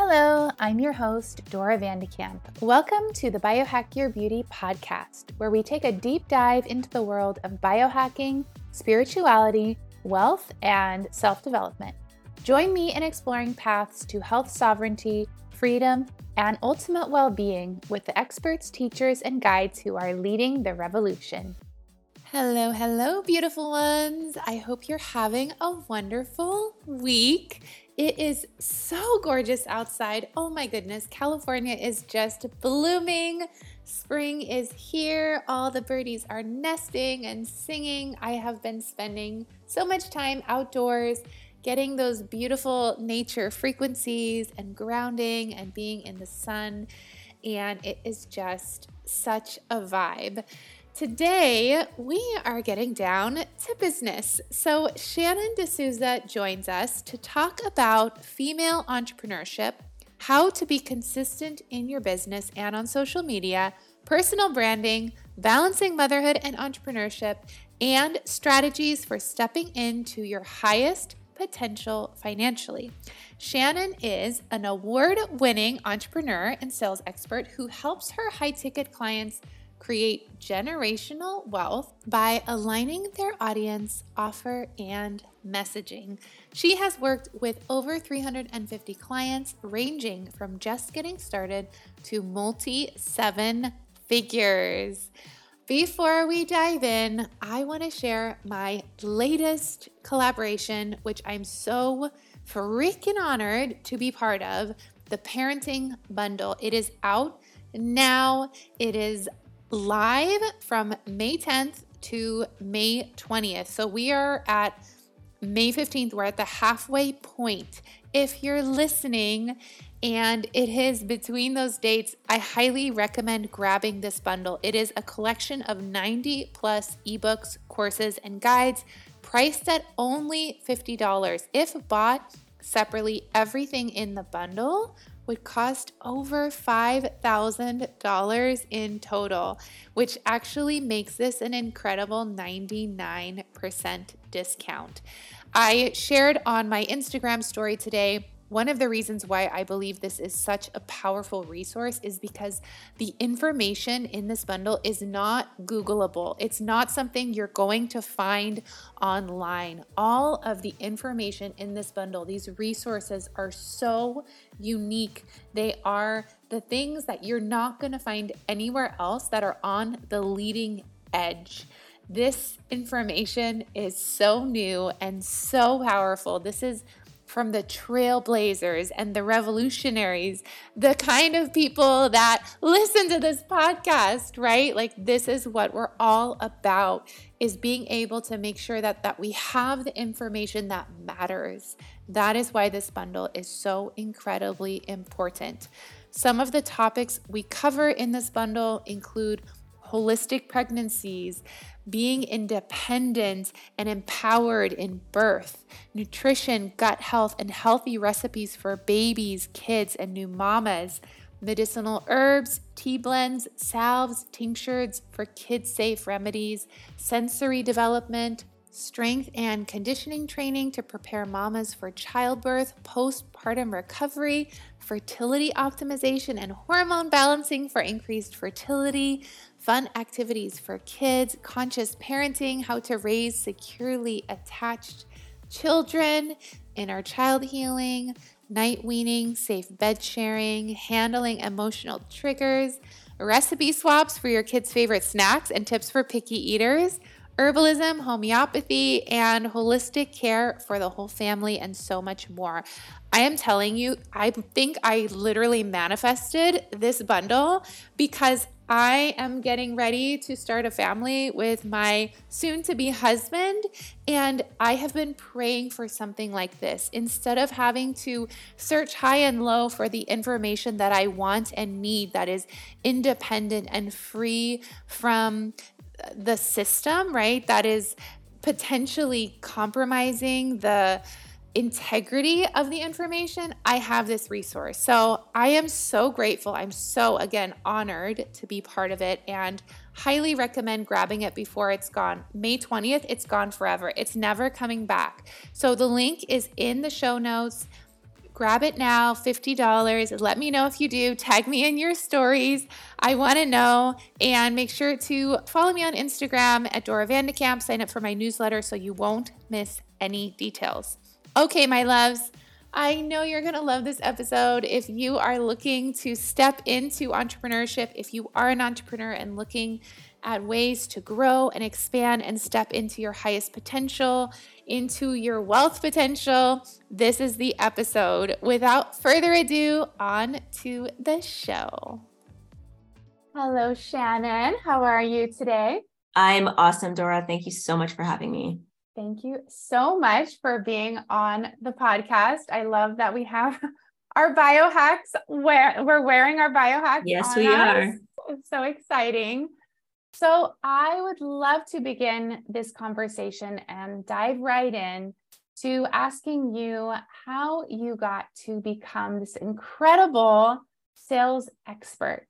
Hello, I'm your host, Dora Vandekamp. Welcome to the Biohack Your Beauty podcast, where we take a deep dive into the world of biohacking, spirituality, wealth, and self development. Join me in exploring paths to health sovereignty, freedom, and ultimate well being with the experts, teachers, and guides who are leading the revolution. Hello, hello, beautiful ones. I hope you're having a wonderful week. It is so gorgeous outside. Oh my goodness, California is just blooming. Spring is here. All the birdies are nesting and singing. I have been spending so much time outdoors getting those beautiful nature frequencies and grounding and being in the sun. And it is just such a vibe. Today, we are getting down to business. So, Shannon Desouza joins us to talk about female entrepreneurship, how to be consistent in your business and on social media, personal branding, balancing motherhood and entrepreneurship, and strategies for stepping into your highest potential financially. Shannon is an award winning entrepreneur and sales expert who helps her high ticket clients create generational wealth by aligning their audience, offer, and messaging. She has worked with over 350 clients, ranging from just getting started to multi seven figures. Before we dive in, I want to share my latest collaboration, which I'm so freaking honored to be part of the Parenting Bundle. It is out now. It is live from May 10th to May 20th. So we are at May 15th. We're at the halfway point. If you're listening and it is between those dates, I highly recommend grabbing this bundle. It is a collection of 90 plus ebooks, courses, and guides priced at only $50. If bought separately, everything in the bundle would cost over $5,000 in total, which actually makes this an incredible 99% discount. I shared on my Instagram story today one of the reasons why I believe this is such a powerful resource is because the information in this bundle is not Googleable. It's not something you're going to find online. All of the information in this bundle, these resources are so unique. They are the things that you're not going to find anywhere else that are on the leading edge. This information is so new and so powerful. This is from the trailblazers and the revolutionaries, the kind of people that listen to this podcast, right? Like this is what we're all about is being able to make sure that that we have the information that matters. That is why this bundle is so incredibly important. Some of the topics we cover in this bundle include holistic pregnancies, being independent and empowered in birth, nutrition, gut health, and healthy recipes for babies, kids, and new mamas, medicinal herbs, tea blends, salves, tinctures for kids safe remedies, sensory development, strength and conditioning training to prepare mamas for childbirth, postpartum recovery, fertility optimization, and hormone balancing for increased fertility, fun activities for kids, conscious parenting, how to raise securely attached children, inner child healing, night weaning, safe bed sharing, handling emotional triggers, recipe swaps for your kids' favorite snacks, and tips for picky eaters herbalism, homeopathy, and holistic care for the whole family, and so much more. I am telling you, I think I literally manifested this bundle because I am getting ready to start a family with my soon to be husband, and I have been praying for something like this. Instead of having to search high and low for the information that I want and need that is independent and free from the system, right? That is potentially compromising the integrity of the information, I have this resource. So I am so grateful. I'm so, again, honored to be part of it and highly recommend grabbing it before it's gone. May 20th, it's gone forever. It's never coming back. So the link is in the show notes Grab it now, $50. Let me know if you do. Tag me in your stories. I want to know. And make sure to follow me on Instagram at Dora Vandekamp. Sign up for my newsletter so you won't miss any details. Okay, my loves. I know you're going to love this episode. If you are looking to step into entrepreneurship, if you are an entrepreneur and looking at ways to grow and expand and step into your highest potential, into your wealth potential, this is the episode. Without further ado, on to the show. Hello, Shannon. How are you today? I'm awesome, Dora. Thank you so much for having me. Thank you so much for being on the podcast. I love that we have our biohacks where we're wearing our biohacks. Yes, we us. are. It's so exciting. So, I would love to begin this conversation and dive right in to asking you how you got to become this incredible sales expert.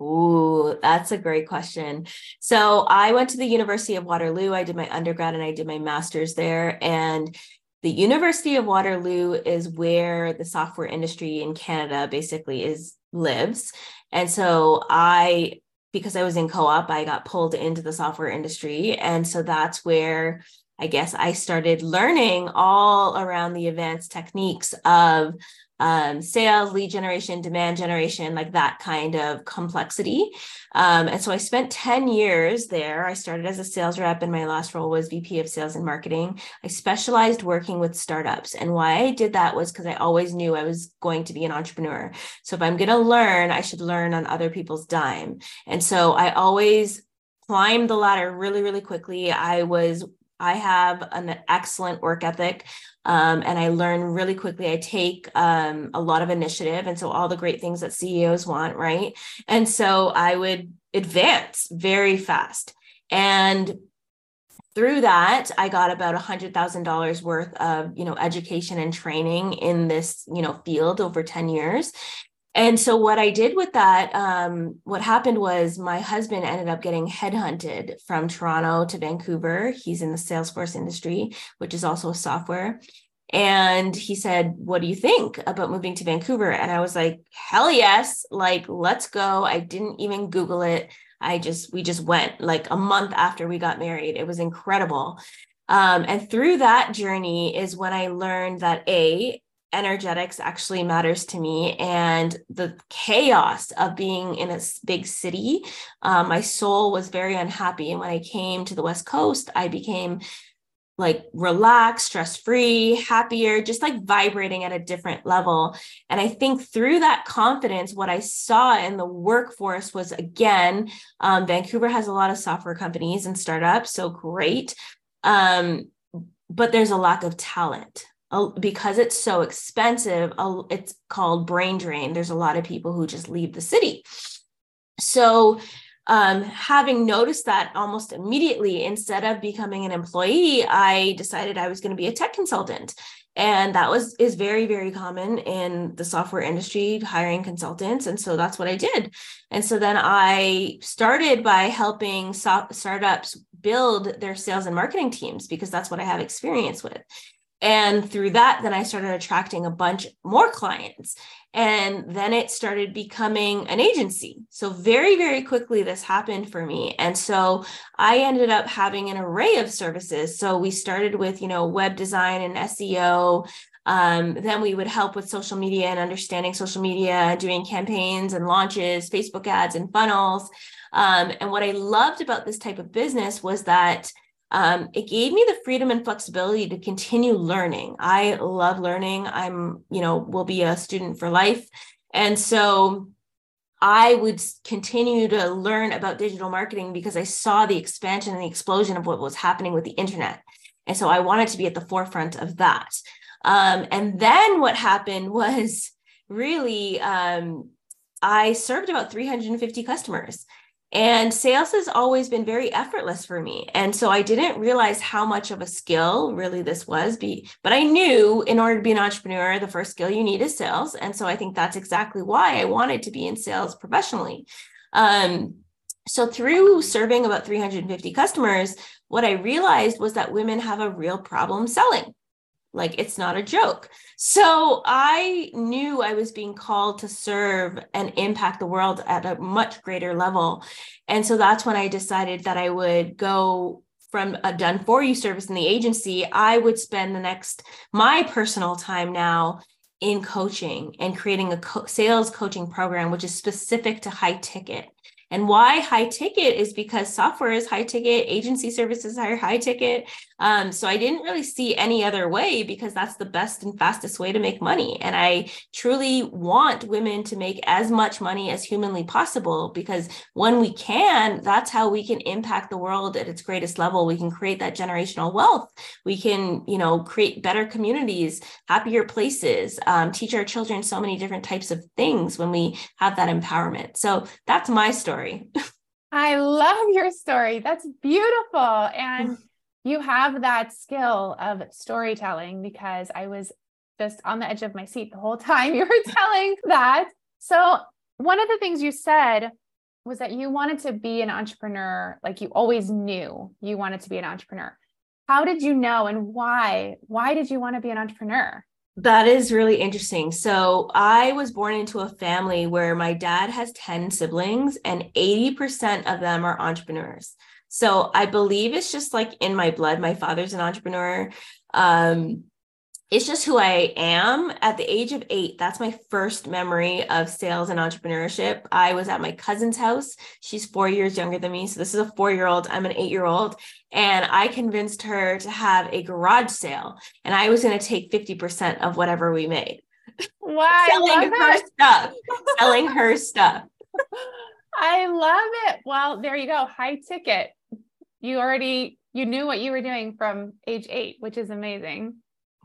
Ooh, that's a great question. So, I went to the University of Waterloo. I did my undergrad and I did my master's there. And the University of Waterloo is where the software industry in Canada basically is lives. And so I because I was in co-op, I got pulled into the software industry. And so that's where I guess I started learning all around the advanced techniques of um, sales, lead generation, demand generation, like that kind of complexity. Um, and so I spent 10 years there. I started as a sales rep, and my last role was VP of sales and marketing. I specialized working with startups. And why I did that was because I always knew I was going to be an entrepreneur. So if I'm going to learn, I should learn on other people's dime. And so I always climbed the ladder really, really quickly. I was I have an excellent work ethic um, and I learn really quickly. I take um, a lot of initiative. And so, all the great things that CEOs want, right? And so, I would advance very fast. And through that, I got about a hundred thousand dollars worth of, you know, education and training in this, you know, field over 10 years. And so what I did with that, um, what happened was my husband ended up getting headhunted from Toronto to Vancouver. He's in the Salesforce industry, which is also software. And he said, What do you think about moving to Vancouver? And I was like, Hell yes, like, let's go. I didn't even Google it. I just, we just went like a month after we got married. It was incredible. Um, and through that journey is when I learned that A, energetics actually matters to me and the chaos of being in a big city um, my soul was very unhappy and when i came to the west coast i became like relaxed stress free happier just like vibrating at a different level. And i think through that confidence what i saw in the workforce was again um, vancouver has a lot of software companies and startups so great um, but there's a lack of talent because it's so expensive, it's called brain drain. There's a lot of people who just leave the city. So, um, having noticed that almost immediately, instead of becoming an employee, I decided I was going to be a tech consultant. And that was is very, very common in the software industry, hiring consultants. And so that's what I did. And so then I started by helping so- startups build their sales and marketing teams because that's what I have experience with. And through that, then I started attracting a bunch more clients. And then it started becoming an agency. So, very, very quickly, this happened for me. And so I ended up having an array of services. So, we started with, you know, web design and SEO. Um, then we would help with social media and understanding social media, doing campaigns and launches, Facebook ads and funnels. Um, and what I loved about this type of business was that um, it gave me the freedom and flexibility to continue learning. I love learning. I'm, you know, will be a student for life. And so I would continue to learn about digital marketing because I saw the expansion and the explosion of what was happening with the internet. And so I wanted to be at the forefront of that. Um, and then what happened was really, um, I served about 350 customers. And sales has always been very effortless for me. And so I didn't realize how much of a skill really this was. Be, but I knew in order to be an entrepreneur, the first skill you need is sales. And so I think that's exactly why I wanted to be in sales professionally. Um, so through serving about 350 customers, what I realized was that women have a real problem selling. Like it's not a joke. So I knew I was being called to serve and impact the world at a much greater level. And so that's when I decided that I would go from a done for you service in the agency. I would spend the next, my personal time now in coaching and creating a co- sales coaching program, which is specific to high ticket. And why high ticket is because software is high ticket, agency services are high ticket. Um, so I didn't really see any other way because that's the best and fastest way to make money. And I truly want women to make as much money as humanly possible because when we can, that's how we can impact the world at its greatest level. We can create that generational wealth. We can, you know, create better communities, happier places, um, teach our children so many different types of things when we have that empowerment. So that's my story story. I love your story. That's beautiful. And you have that skill of storytelling because I was just on the edge of my seat the whole time you were telling that. So, one of the things you said was that you wanted to be an entrepreneur, like you always knew you wanted to be an entrepreneur. How did you know and why? Why did you want to be an entrepreneur? That is really interesting. So, I was born into a family where my dad has 10 siblings and 80% of them are entrepreneurs. So, I believe it's just like in my blood. My father's an entrepreneur. Um, it's just who I am. At the age of eight, that's my first memory of sales and entrepreneurship. I was at my cousin's house. She's four years younger than me. So this is a four year old. I'm an eight year old. And I convinced her to have a garage sale. And I was going to take 50% of whatever we made. Wow. selling her it. stuff. selling her stuff. I love it. Well, there you go. High ticket. You already you knew what you were doing from age eight, which is amazing.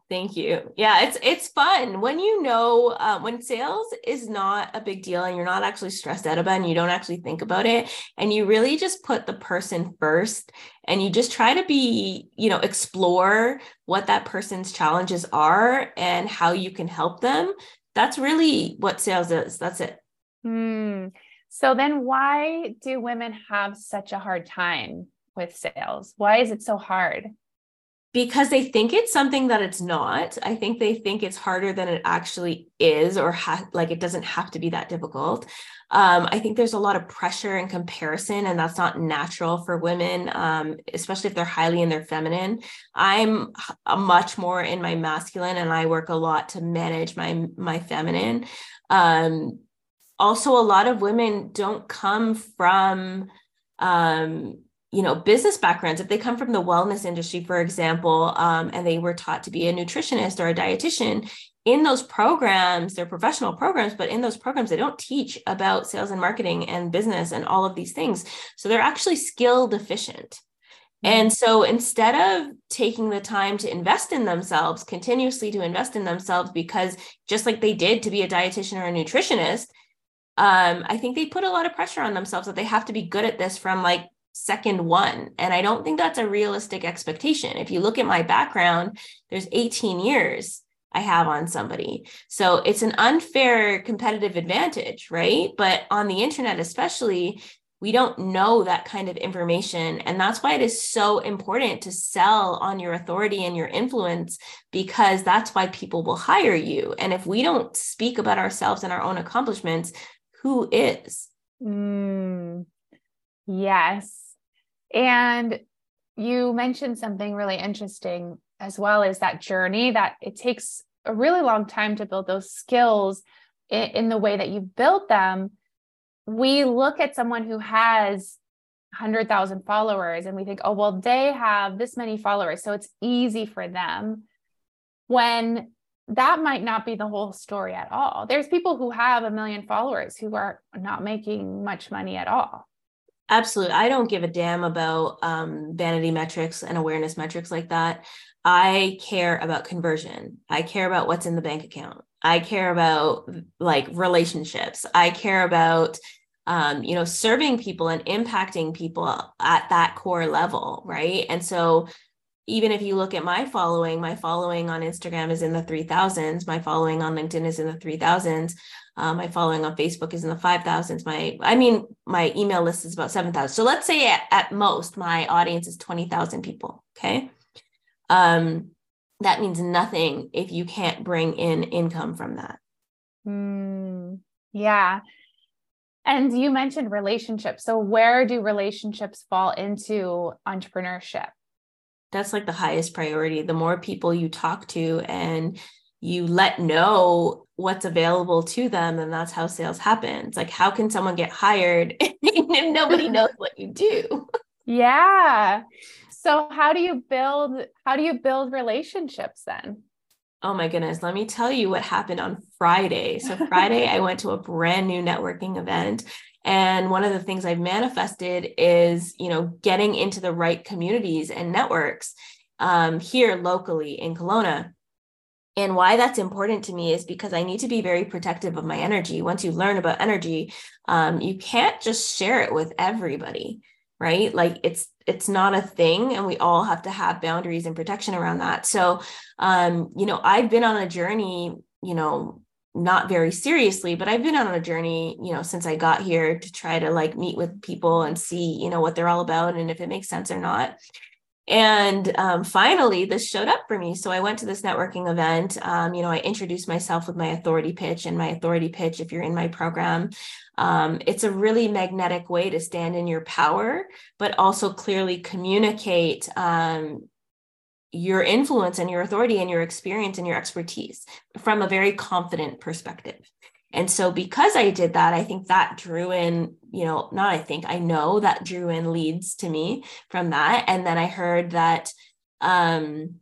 Thank you. Yeah, it's it's fun when you know uh, when sales is not a big deal and you're not actually stressed out about it and you don't actually think about it and you really just put the person first and you just try to be you know explore what that person's challenges are and how you can help them. That's really what sales is. That's it. Hmm. So then, why do women have such a hard time with sales? Why is it so hard? because they think it's something that it's not. I think they think it's harder than it actually is, or ha- like it doesn't have to be that difficult. Um, I think there's a lot of pressure and comparison, and that's not natural for women, um, especially if they're highly in their feminine. I'm much more in my masculine, and I work a lot to manage my my feminine. Um, also, a lot of women don't come from um, you know business backgrounds. If they come from the wellness industry for example um, and they were taught to be a nutritionist or a dietitian in those programs they're professional programs but in those programs they don't teach about sales and marketing and business and all of these things. So they're actually skill deficient. Mm-hmm. and so instead of taking the time to invest in themselves continuously to invest in themselves because just like they did to be a dietitian or a nutritionist um, I think they put a lot of pressure on themselves that they have to be good at this from like second one. And I don't think that's a realistic expectation. If you look at my background, there's 18 years I have on somebody. So it's an unfair competitive advantage, right? But on the internet, especially, we don't know that kind of information. And that's why it is so important to sell on your authority and your influence, because that's why people will hire you. And if we don't speak about ourselves and our own accomplishments, who is? Mm, yes. And you mentioned something really interesting as well as that journey that it takes a really long time to build those skills in, in the way that you've built them. We look at someone who has 100,000 followers and we think, oh, well, they have this many followers. So it's easy for them. When that might not be the whole story at all. There's people who have a million followers who are not making much money at all. Absolutely. I don't give a damn about um, vanity metrics and awareness metrics like that. I care about conversion. I care about what's in the bank account. I care about like relationships. I care about um, you know serving people and impacting people at that core level, right? And so even if you look at my following, my following on Instagram is in the 3000s, my following on LinkedIn is in the 3000s. Um, my following on Facebook is in the 5,000s. My, I mean, my email list is about 7,000. So let's say at, at most my audience is 20,000 people. Okay. Um, that means nothing if you can't bring in income from that. Mm, yeah. And you mentioned relationships. So, where do relationships fall into entrepreneurship? That's like the highest priority. The more people you talk to and you let know what's available to them, and that's how sales happens. Like, how can someone get hired if nobody knows what you do? Yeah. So, how do you build? How do you build relationships then? Oh my goodness, let me tell you what happened on Friday. So, Friday, I went to a brand new networking event. And one of the things I've manifested is, you know, getting into the right communities and networks um, here locally in Kelowna. And why that's important to me is because I need to be very protective of my energy. Once you learn about energy, um, you can't just share it with everybody, right? Like it's it's not a thing and we all have to have boundaries and protection around that so um you know i've been on a journey you know not very seriously but i've been on a journey you know since i got here to try to like meet with people and see you know what they're all about and if it makes sense or not and um, finally this showed up for me. So i went to this networking event. Um, you know i introduced myself with my authority pitch and my authority pitch if you're in my program. Um, it's a really magnetic way to stand in your power but also clearly communicate um, your influence and your authority and your experience and your expertise from a very confident perspective and so because I did that, I think that drew in, you know, not I think, I know that drew in leads to me from that. And then I heard that um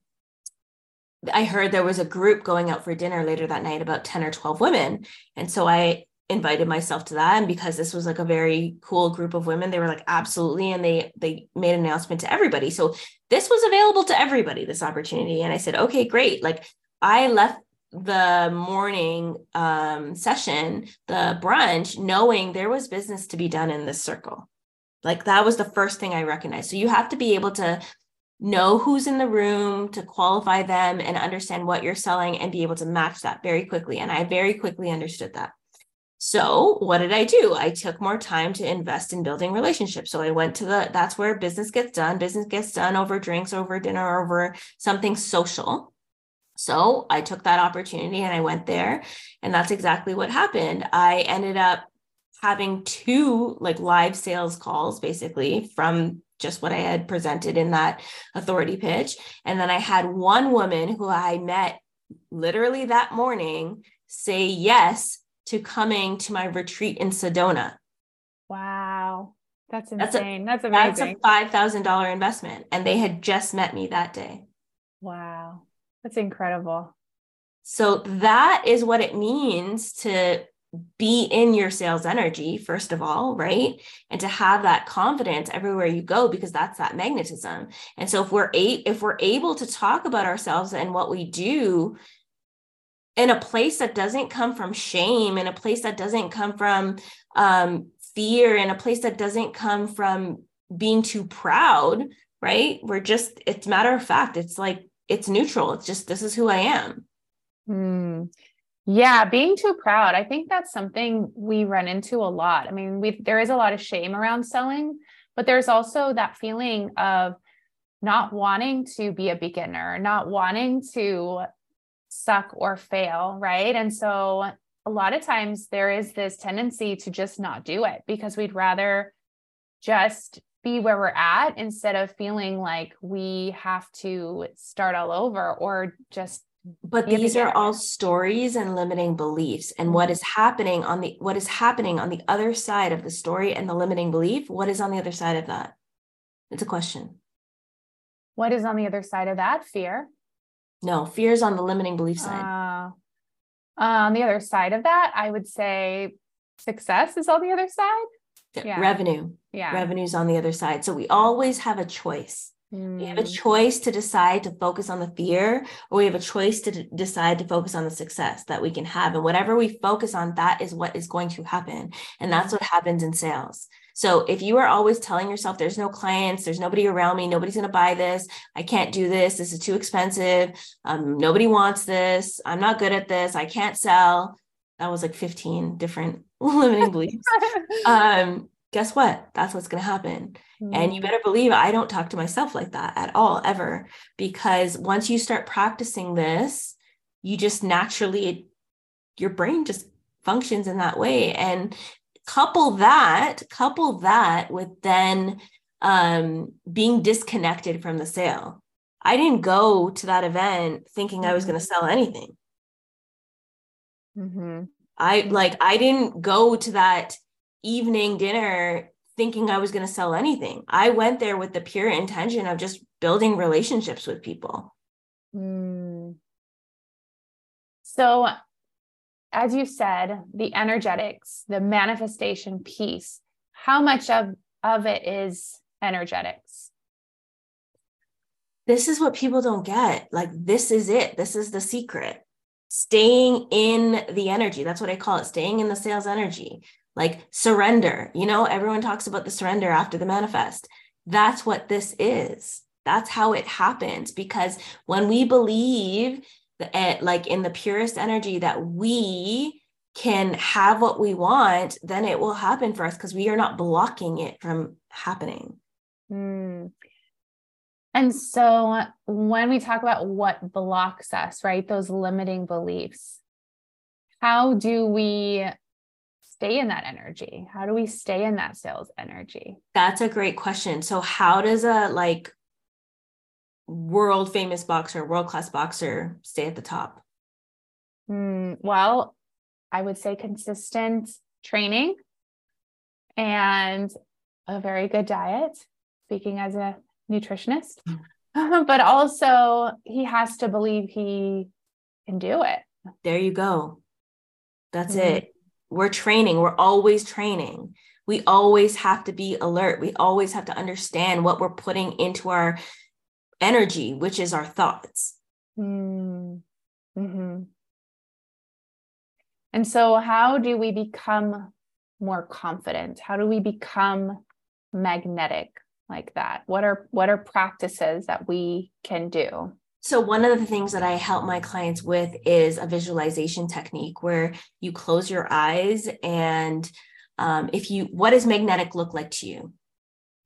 I heard there was a group going out for dinner later that night, about 10 or 12 women. And so I invited myself to that. And because this was like a very cool group of women, they were like, absolutely. And they they made an announcement to everybody. So this was available to everybody, this opportunity. And I said, okay, great. Like I left the morning um, session, the brunch, knowing there was business to be done in this circle. Like that was the first thing I recognized. So you have to be able to know who's in the room, to qualify them and understand what you're selling and be able to match that very quickly. And I very quickly understood that. So what did I do? I took more time to invest in building relationships. So I went to the, that's where business gets done. Business gets done over drinks, over dinner, over something social. So I took that opportunity and I went there. And that's exactly what happened. I ended up having two like live sales calls basically from just what I had presented in that authority pitch. And then I had one woman who I met literally that morning say yes to coming to my retreat in Sedona. Wow. That's insane. That's, a, that's amazing. That's a $5,000 investment. And they had just met me that day. Wow. That's incredible. So that is what it means to be in your sales energy first of all right? And to have that confidence everywhere you go because that's that magnetism. And so if we're a- if we're able to talk about ourselves and what we do in a place that doesn't come from shame in a place that doesn't come from um, fear in a place that doesn't come from being too proud right? We're just it's matter of fact. It's like it's neutral. It's just this is who I am. Hmm. Yeah, being too proud. I think that's something we run into a lot. I mean, we there is a lot of shame around selling, but there's also that feeling of not wanting to be a beginner, not wanting to suck or fail, right? And so a lot of times there is this tendency to just not do it because we'd rather just be where we're at instead of feeling like we have to start all over or just but these are all stories and limiting beliefs. And what mm-hmm. happening on the what is happening on the other side of the story and the limiting belief what is on the other side of that? It's a question. What is on the other side of that? Fear. No fear is on the limiting belief side. Uh, on the other side of that i would say success is on the other side yeah. revenue yeah revenues on the other side so we always have a choice mm. we have a mm. choice to decide to focus on the fear or we have a choice to d- decide to focus on the success that we can have and whatever we focus on that is what is going to happen and that's what happens in sales so if you are always telling yourself there's no clients, there's nobody around me, nobody's going to buy this, I can't do this, this is too expensive, um, nobody wants this, I'm not good at this, I can't sell. That was like 15 different limiting beliefs. um, guess what? That's what's going to happen. Mm-hmm. And you better believe I don't talk to myself like that at all, ever. Because once you start practicing this, you just naturally, it, your brain just functions in that way. And couple that, couple that with then um, being disconnected from the sale. I didn't go to that event thinking mm-hmm. I was going to sell anything. Mm-hmm. I like, I didn't go to that evening dinner thinking I was going to sell anything. I went there with the pure intention of just building relationships with people. Mm. So, as you said, the energetics, the manifestation piece, how much of, of it is energetics? This is what people don't get. Like, this is it. This is the secret. Staying in the energy. That's what I call it. Staying in the sales energy like surrender. You know, everyone talks about the surrender after the manifest. That's what this is. That's how it happens. Because when we believe that, eh, like in the purest energy, that we can have what we want, then it will happen for us because we are not blocking it from happening. Mm. And so when we talk about what blocks us, right, those limiting beliefs, how do we stay in that energy? How do we stay in that sales energy? That's a great question. So, how does a like world famous boxer, world class boxer stay at the top? Mm, well, I would say consistent training and a very good diet, speaking as a nutritionist. but also, he has to believe he can do it. There you go. That's mm-hmm. it we're training we're always training we always have to be alert we always have to understand what we're putting into our energy which is our thoughts mm. mm-hmm. and so how do we become more confident how do we become magnetic like that what are what are practices that we can do so, one of the things that I help my clients with is a visualization technique where you close your eyes and um, if you, what does magnetic look like to you?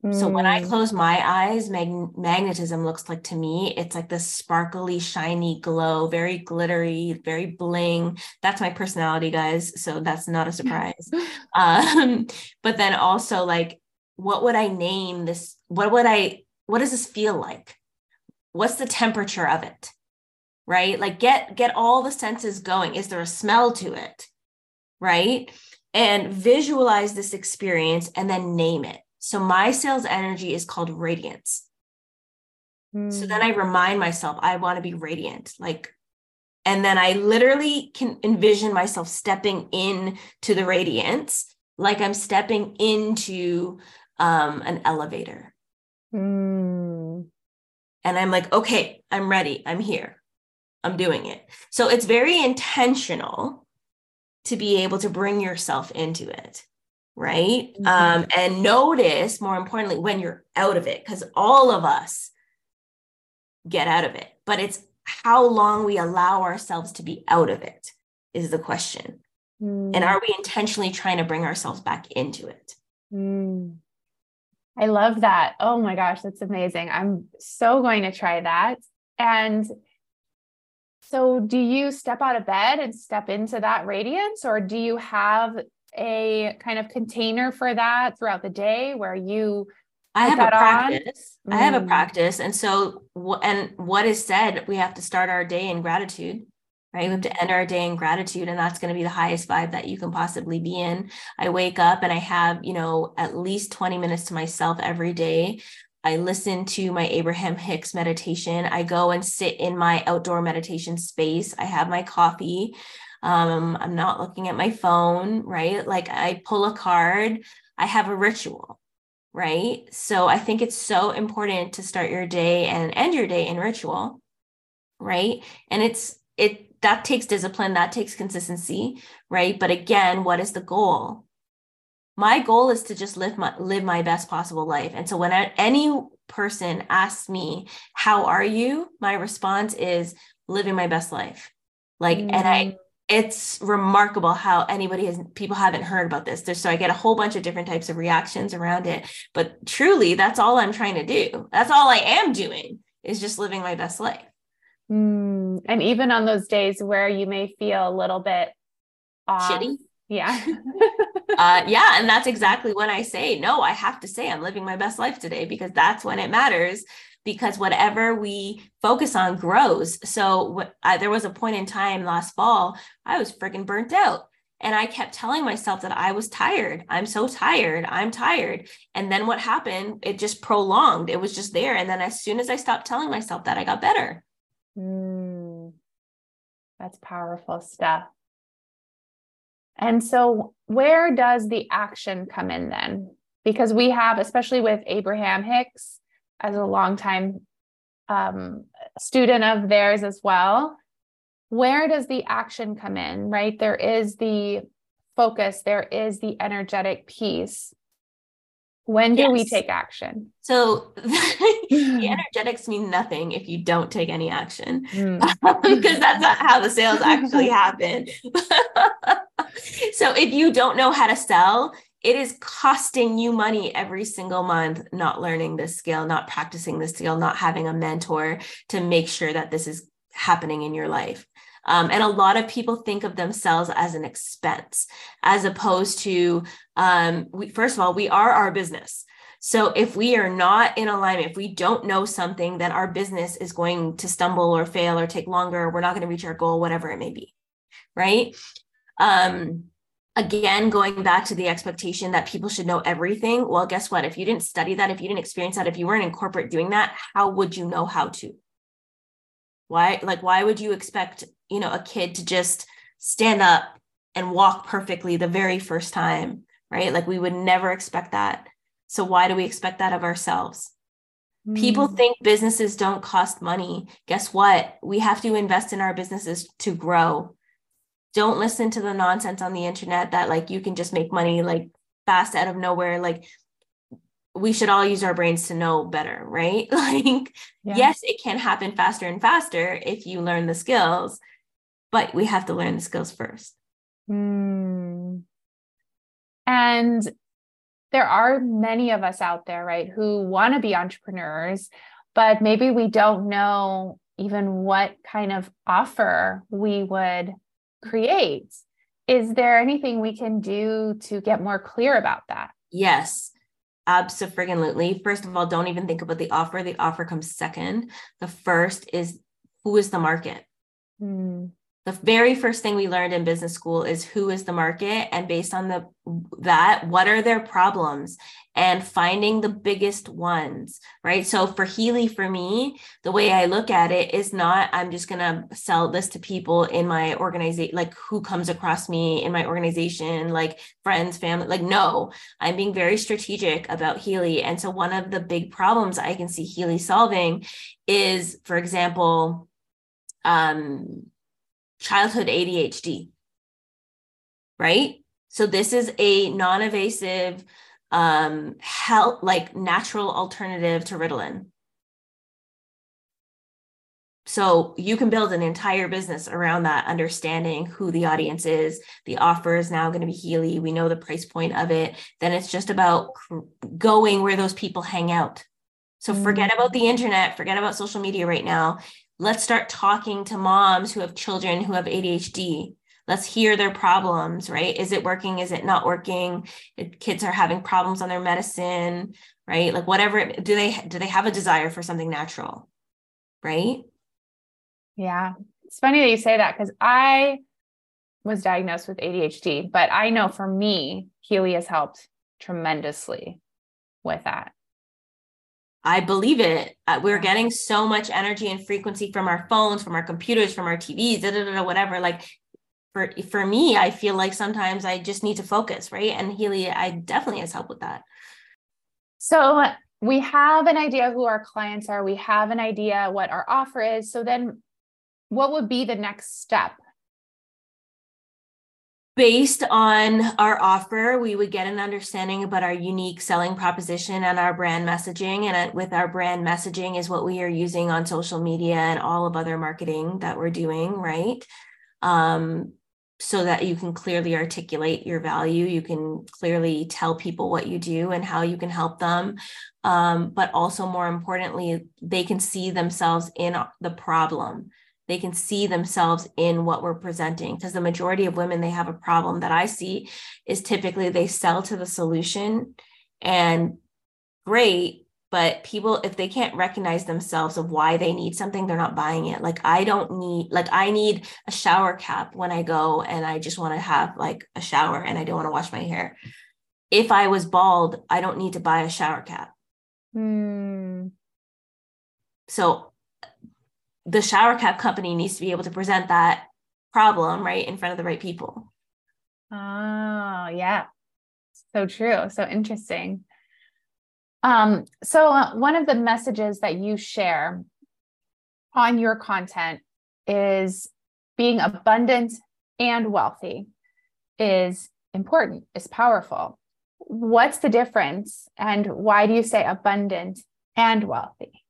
Mm. So, when I mm. close my eyes, mag- magnetism looks like to me, it's like this sparkly, shiny glow, very glittery, very bling. That's my personality, guys. So, that's not a surprise. um, but then also, like, what would I name this? What would I, what does this feel like? what's the temperature of it right like get get all the senses going is there a smell to it right and visualize this experience and then name it so my sales energy is called radiance mm. so then i hmm. remind myself i want to be radiant like and then i literally can envision myself stepping in to the radiance like i'm stepping into um, an elevator mm and I'm like, okay, I'm ready. I'm here. I'm doing it. So it's very intentional to be able to bring yourself into it. Right. Mm-hmm. Um, and notice more importantly when you're out of it, because all of us get out of it, but it's how long we allow ourselves to be out of it is the question. Mm. And are we intentionally trying to bring ourselves back into it? Mm. I love that. Oh my gosh, that's amazing. I'm so going to try that. And so, do you step out of bed and step into that radiance, or do you have a kind of container for that throughout the day where you? I have a practice. I have a mm. practice. And so, and what is said, we have to start our day in gratitude right? We have to end our day in gratitude, and that's going to be the highest vibe that you can possibly be in. I wake up and I have, you know, at least 20 minutes to myself every day. I listen to my Abraham Hicks meditation. I go and sit in my outdoor meditation space. I have my coffee. Um, I'm not looking at my phone, right? Like I pull a card. I have a ritual, right? So I think it's so important to start your day and end your day in ritual, right? And it's it that takes discipline, that takes consistency, right? But again, what is the goal? My goal is to just live my live my best possible life. And so when any person asks me, "How are you?" my response is living my best life. Like mm. and I mm. it's remarkable how anybody has people haven't heard about this. There's, so I get a whole bunch of different types of reactions around it. But truly, that's all I'm trying to do. That's all I am doing is just living my best life. Mm, and even on those days where you may feel a little bit off, shitty. Yeah. uh, yeah. And that's exactly when I say, no, I have to say I'm living my best life today because that's when it matters because whatever we focus on grows. So I, there was a point in time last fall, I was freaking burnt out. And I kept telling myself that I was tired. I'm so tired. I'm tired. And then what happened? It just prolonged. It was just there. And then as soon as I stopped telling myself that, I got better. Mm, that's powerful stuff. And so, where does the action come in then? Because we have, especially with Abraham Hicks, as a longtime um, student of theirs as well, where does the action come in, right? There is the focus, there is the energetic piece. When do yes. we take action? So the energetics mean nothing if you don't take any action mm. because that's not how the sales actually happen. so if you don't know how to sell, it is costing you money every single month not learning this skill, not practicing this skill, not having a mentor to make sure that this is happening in your life. Um, and a lot of people think of themselves as an expense, as opposed to, um, we, first of all, we are our business. So if we are not in alignment, if we don't know something, then our business is going to stumble or fail or take longer. We're not going to reach our goal, whatever it may be. Right. Um, again going back to the expectation that people should know everything well guess what if you didn't study that if you didn't experience that if you weren't in corporate doing that how would you know how to why like why would you expect you know a kid to just stand up and walk perfectly the very first time right? Like we would never expect that. So why do we expect that of ourselves? Mm. people think businesses don't cost money. Guess what? We have to invest in our businesses to grow. Don't listen to the nonsense on the internet that like you can just make money like fast out of nowhere. Like we should all use our brains to know better right? Like yeah. yes it can happen faster and faster if you learn the skills but we have to learn the skills first mm. and there are many of us out there right who want to be entrepreneurs but maybe we don't know even what kind of offer we would create. Is there anything we can do to get more clear about that? Yes, absolutely. First of all, don't even think about the offer. The offer comes second. The first is who is the market? Mm the very first thing we learned in business school is who is the market and based on the that what are their problems and finding the biggest ones right? So for Healy for me the way i look at it is not i'm just going to sell this to people in my organization like who comes across me in my organization like friends family like no. I'm being very strategic about Healy and so one of the big problems i can see Healy solving is for example um childhood ADHD, right? So this is a non-invasive um health like natural alternative to Ritalin. So you can build an entire business around that, understanding who the audience is. The offer is now going to be Healy. We know the price point of it. Then it's just about going where those people hang out. So forget mm-hmm. about the internet, forget about social media right now let's start talking to moms who have children who have ADHD. Let's hear their problems, right? Is it working? Is it not working? If kids are having problems on their medicine, right? Like whatever, do they do they have a desire for something natural? Right? Yeah. It's funny that you say that because I was diagnosed with ADHD, but I know for me, Healy has helped tremendously with that. I believe it. Uh, we're getting so much energy and frequency from our phones, from our computers, from our TVs, da, da, da, whatever. Like for for me, I feel like sometimes I just need to focus, right? And Healy, I definitely has helped with that. So we have an idea who our clients are. We have an idea what our offer is. So then, what would be the next step? Based on our offer, we would get an understanding about our unique selling proposition and our brand messaging. And with our brand messaging is what we are using on social media and all of other marketing that we're doing, right? Um, so that you can clearly articulate your value. You can clearly tell people what you do and how you can help them. Um, but also, more importantly, they can see themselves in the problem. They can see themselves in what we're presenting. Because the majority of women, they have a problem that I see is typically they sell to the solution and great, but people if they can't recognize themselves of why they need something they're not buying it. Like i don't need like i need a shower cap when i go and i just want to have like a shower and i don't want to wash my hair. If i was bald i don't need to buy a shower cap. Hmm. so the shower cap company needs to be able to present that problem right in front of the right people oh yeah so true so interesting um, so, uh, one of the messages that you share on your content is being abundant and wealthy is important, is powerful. What's the difference, and why do you say abundant and wealthy?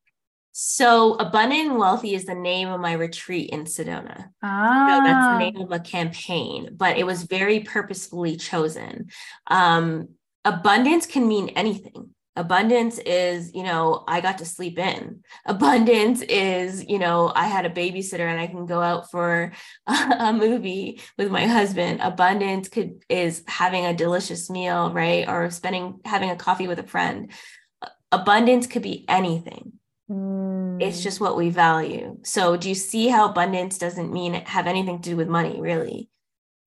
So, Abundant and Wealthy is the name of my retreat in Sedona. Ah. So that's the name of a campaign, but it was very purposefully chosen. Um, abundance can mean anything abundance is you know i got to sleep in abundance is you know i had a babysitter and i can go out for a, a movie with my husband abundance could is having a delicious meal right or spending having a coffee with a friend abundance could be anything mm. it's just what we value so do you see how abundance doesn't mean have anything to do with money really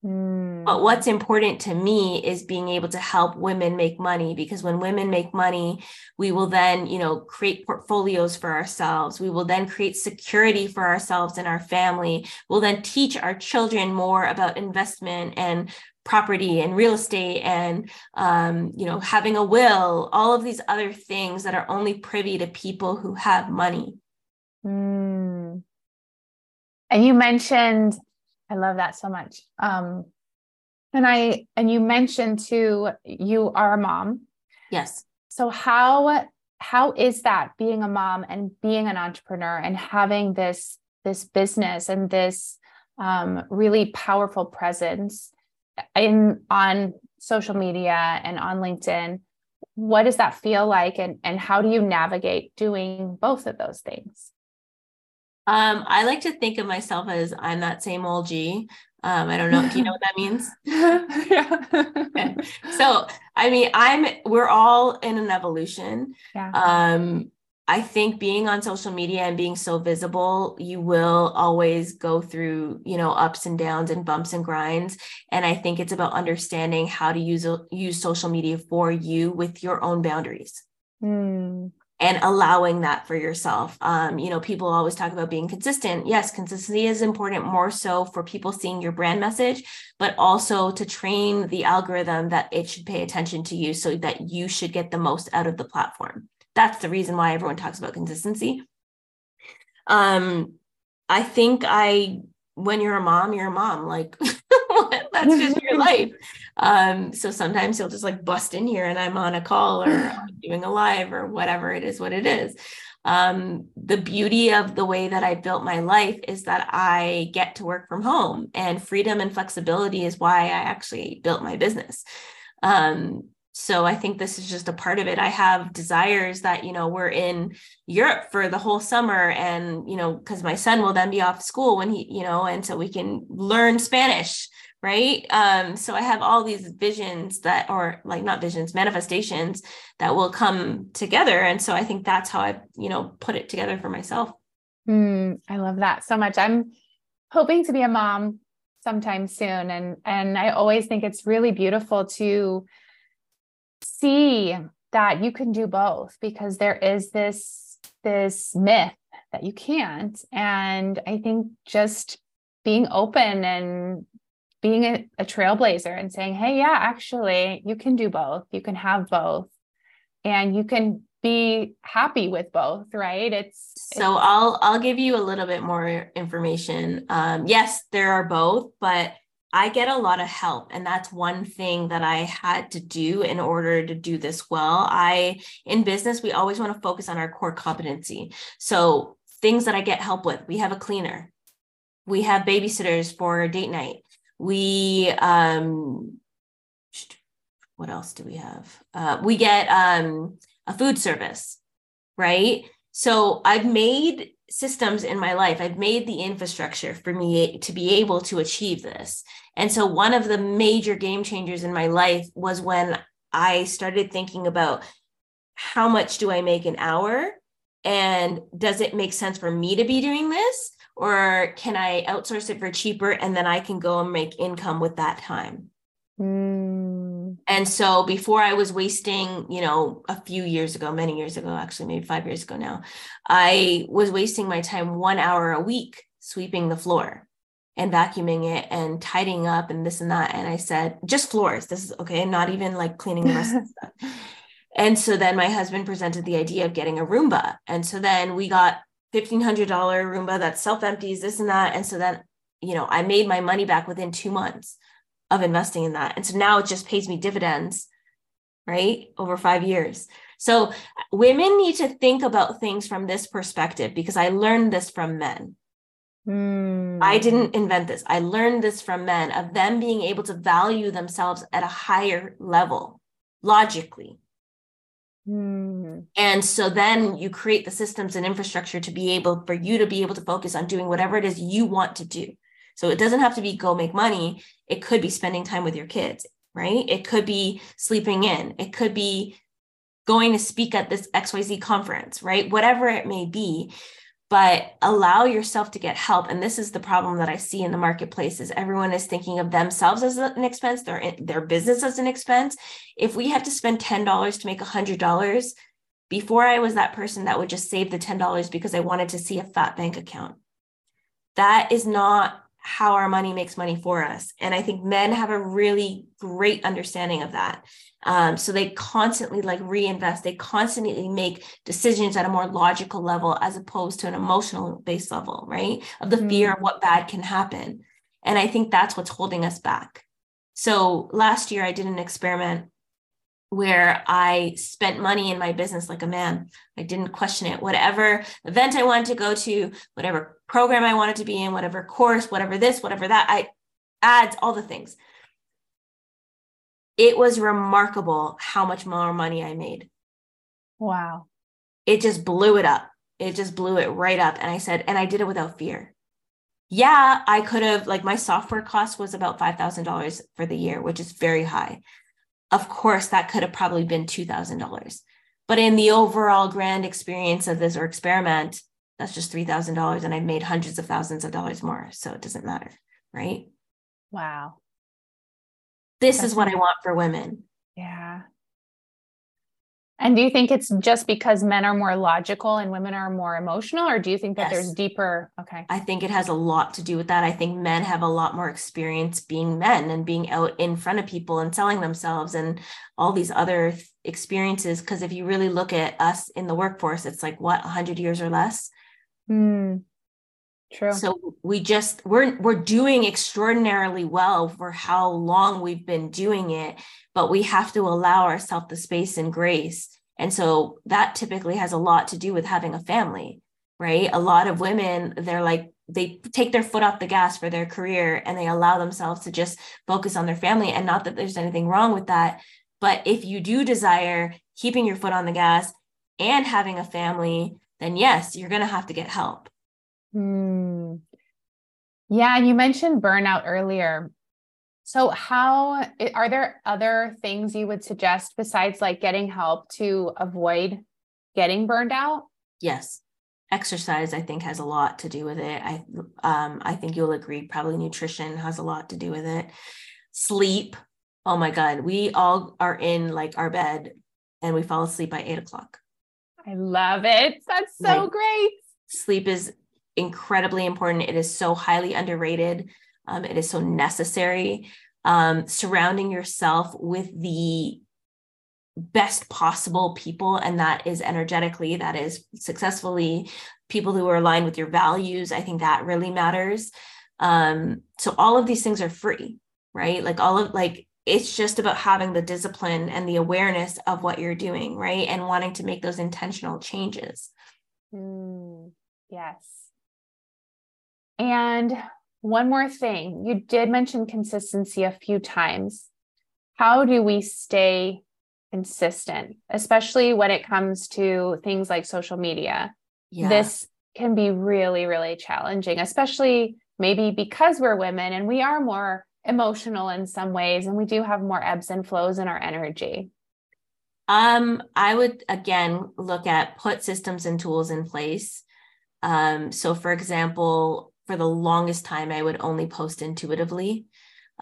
Mm. But what's important to me is being able to help women make money because when women make money, we will then, you know, create portfolios for ourselves. We will then create security for ourselves and our family. We'll then teach our children more about investment and property and real estate and um, you know having a will all of these other things that are only privy to people who have money mm. and you mentioned I love that so much. Um, and I and you mentioned too, you are a mom. Yes. So how how is that being a mom and being an entrepreneur and having this this business and this um, really powerful presence in on social media and on LinkedIn? What does that feel like, and and how do you navigate doing both of those things? Um, I like to think of myself as I'm that same old G. Um, I don't know. Do you know what that means? yeah. So, I mean, I'm, we're all in an evolution. Yeah. Um, I think being on social media and being so visible, you will always go through, you know, ups and downs and bumps and grinds. And I think it's about understanding how to use use social media for you with your own boundaries. Mm and allowing that for yourself. Um, you know, people always talk about being consistent. Yes, consistency is important more so for people seeing your brand message, but also to train the algorithm that it should pay attention to you so that you should get the most out of the platform. That's the reason why everyone talks about consistency. Um, I think I, when you're a mom, you're a mom. Like that's just your life. Um, so sometimes he'll just like bust in here and I'm on a call or doing a live or whatever it is, what it is. Um, the beauty of the way that I built my life is that I get to work from home and freedom and flexibility is why I actually built my business. Um, so I think this is just a part of it. I have desires that, you know, we're in Europe for the whole summer and, you know, because my son will then be off school when he, you know, and so we can learn Spanish right? Um so i have all these visions that or like not visions manifestations that will come together. And so i think that's how i you know put it together for myself. Mm, i love that so much. I'm hoping to be a mom sometime soon. And and i always think it's really beautiful to see that you can do both because there is this this myth that you can't. And i think just being open and being a, a trailblazer and saying, hey, yeah, actually, you can do both. You can have both. And you can be happy with both right? It's so i'll i'll give you a little bit more information. Um yes there are both but i get a lot of help and that's one thing that i had to do in order to do this well i in business we always want to focus on our core competency so things that i get help with we have a cleaner we have babysitters for date night We um what else do we have? Uh, we get um, a food service, right? So I've made systems in my life. I've made the infrastructure for me to be able to achieve this. And so one of the major game changers in my life was when I started thinking about how much do I make an hour? And does it make sense for me to be doing this? Or can I outsource it for cheaper and then I can go and make income with that time? Mm. And so before I was wasting, you know, a few years ago, many years ago, actually, maybe five years ago now, I was wasting my time one hour a week sweeping the floor and vacuuming it and tidying up and this and that. And I said, just floors. This is okay. Not even like cleaning the rest of the stuff. And so then my husband presented the idea of getting a Roomba. And so then we got $1,500 Roomba that self empties, this and that. And so then, you know, I made my money back within two months of investing in that. And so now it just pays me dividends, right? Over five years. So women need to think about things from this perspective because I learned this from men. Mm. I didn't invent this. I learned this from men of them being able to value themselves at a higher level logically. Mm. And so then you create the systems and infrastructure to be able for you to be able to focus on doing whatever it is you want to do. So it doesn't have to be go make money. It could be spending time with your kids, right? It could be sleeping in. It could be going to speak at this XYZ conference, right? Whatever it may be. But allow yourself to get help. And this is the problem that I see in the marketplace is everyone is thinking of themselves as an expense, their, their business as an expense. If we have to spend $10 to make $100, before I was that person that would just save the $10 because I wanted to see a fat bank account. That is not how our money makes money for us. And I think men have a really great understanding of that. Um, so they constantly like reinvest, they constantly make decisions at a more logical level as opposed to an emotional based level, right? Of the mm-hmm. fear of what bad can happen. And I think that's what's holding us back. So last year I did an experiment where I spent money in my business like a man. I didn't question it. Whatever event I wanted to go to, whatever program I wanted to be in, whatever course, whatever this, whatever that, I ads, all the things. It was remarkable how much more money I made. Wow. It just blew it up. It just blew it right up. And I said, and I did it without fear. Yeah, I could have, like, my software cost was about $5,000 for the year, which is very high of course that could have probably been $2000 but in the overall grand experience of this or experiment that's just $3000 and I've made hundreds of thousands of dollars more so it doesn't matter right? Wow. This that's is what i want for women. Yeah and do you think it's just because men are more logical and women are more emotional, or do you think that yes. there's deeper? Okay. I think it has a lot to do with that. I think men have a lot more experience being men and being out in front of people and selling themselves and all these other experiences. Because if you really look at us in the workforce, it's like what, 100 years or less? Mm. True. So we just we're we're doing extraordinarily well for how long we've been doing it, but we have to allow ourselves the space and grace. And so that typically has a lot to do with having a family, right? A lot of women, they're like they take their foot off the gas for their career and they allow themselves to just focus on their family and not that there's anything wrong with that, but if you do desire keeping your foot on the gas and having a family, then yes, you're going to have to get help Hmm. Yeah, and you mentioned burnout earlier. So, how are there other things you would suggest besides like getting help to avoid getting burned out? Yes. Exercise, I think, has a lot to do with it. I um, I think you'll agree. Probably nutrition has a lot to do with it. Sleep. Oh my God, we all are in like our bed and we fall asleep by eight o'clock. I love it. That's so like, great. Sleep is incredibly important. It is so highly underrated. Um, it is so necessary. Um, surrounding yourself with the best possible people, and that is energetically, that is successfully, people who are aligned with your values. I think that really matters. Um, so all of these things are free, right? Like all of like it's just about having the discipline and the awareness of what you're doing, right? And wanting to make those intentional changes. Mm, yes. And one more thing. You did mention consistency a few times. How do we stay consistent, especially when it comes to things like social media? Yeah. This can be really, really challenging, especially maybe because we're women and we are more emotional in some ways and we do have more ebbs and flows in our energy. Um, I would again look at put systems and tools in place. Um, so for example, for the longest time I would only post intuitively.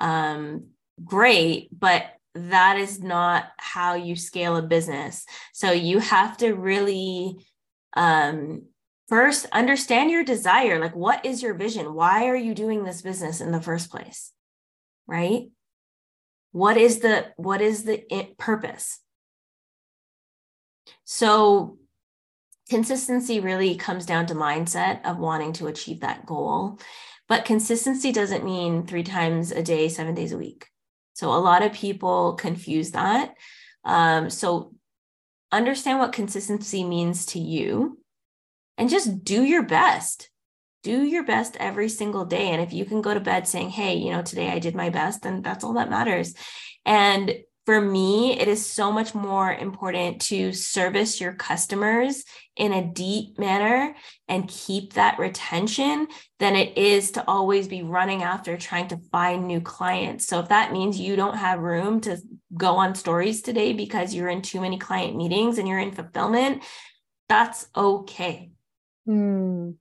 Um, great, but that is not how you scale a business. So you have to really um, first understand your desire. Like, what is your vision? Why are you doing this business in the first place? Right? What is the what is the purpose? So consistency really comes down to mindset of wanting to achieve that goal. But consistency doesn't mean three times a day, seven days a week. So a lot of people confuse that. Um, so understand what consistency means to you and just do your best. Do your best every single day. And if you can go to bed saying, hey, you know, today I did my best, then that's all that matters. And for me, it is so much more important to service your customers in a deep manner and keep that retention than it is to always be running after trying to find new clients. So if that means you don't have room to go on stories today because you're in too many client meetings and you're in fulfillment, that's okay. Hmm.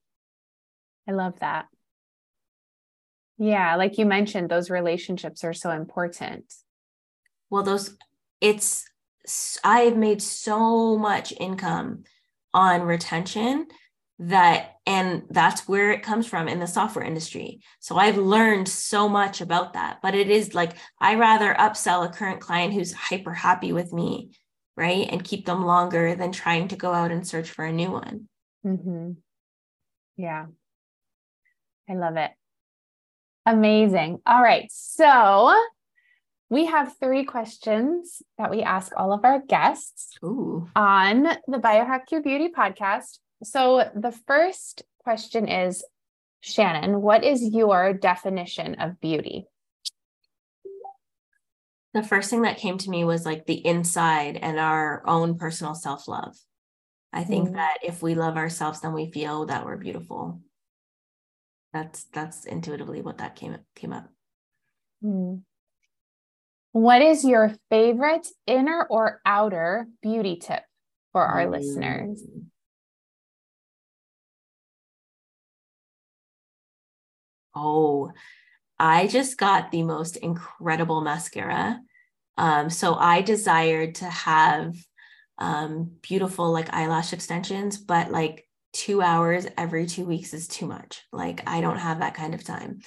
I love that. Yeah, like you mentioned, those relationships are so important well those it's i've made so much income on retention that and that's where it comes from in the software industry. So i've learned so much about that but it is like i rather upsell a current client who's hyper happy with me right and keep them longer than trying to go out and search for a new one. Mm-hmm. yeah. I love it. Amazing. All right. So we have three questions that we ask all of our guests Ooh. on the Biohack Your Beauty podcast. So the first question is Shannon, what is your definition of beauty? The first thing that came to me was like the inside and our own personal self love. I think mm. that if we love ourselves, then we feel that we're beautiful. That's that's intuitively what that came came up. Mm. What is your favorite inner or outer beauty tip for our mm. listeners? Oh, I just got the most incredible mascara. Um, so I desired to have um, beautiful like eyelash extensions, but like two hours every two weeks is too much. Like I don't have that kind of time.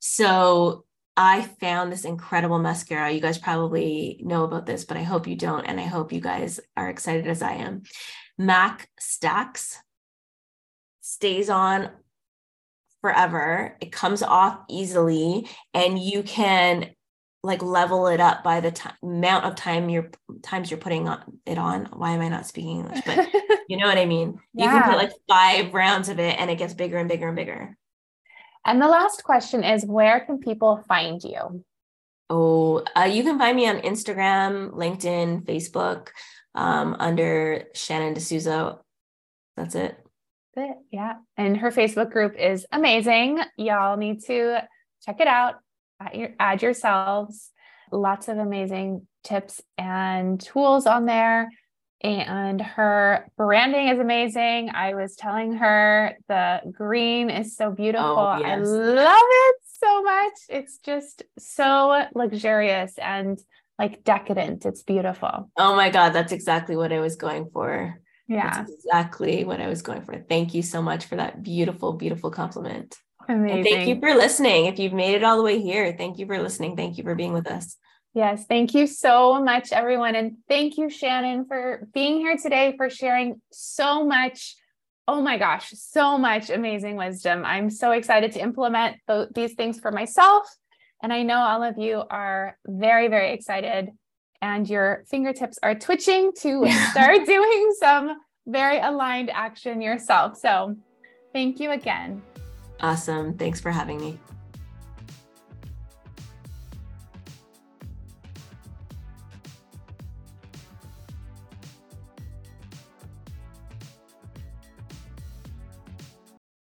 So I found this incredible mascara. You guys probably know about this, but I hope you don't. And I hope you guys are excited as I am. MAC Stacks stays on forever. It comes off easily, and you can like level it up by the t- amount of time you're times you're putting on, it on. Why am I not speaking English? But you know what I mean. Yeah. You can put like five rounds of it, and it gets bigger and bigger and bigger. And the last question is where can people find you? Oh, uh, you can find me on Instagram, LinkedIn, Facebook um, under Shannon Desouza. That's it. That's it. Yeah. And her Facebook group is amazing. Y'all need to check it out. Add, your, add yourselves. Lots of amazing tips and tools on there and her branding is amazing. I was telling her the green is so beautiful. Oh, yes. I love it so much. It's just so luxurious and like decadent. It's beautiful. Oh my God, that's exactly what I was going for. Yeah. That's exactly what I was going for. Thank you so much for that beautiful, beautiful compliment. Amazing. And thank you for listening. If you've made it all the way here, thank you for listening. Thank you for being with us. Yes, thank you so much, everyone. And thank you, Shannon, for being here today, for sharing so much. Oh my gosh, so much amazing wisdom. I'm so excited to implement th- these things for myself. And I know all of you are very, very excited, and your fingertips are twitching to start doing some very aligned action yourself. So thank you again. Awesome. Thanks for having me.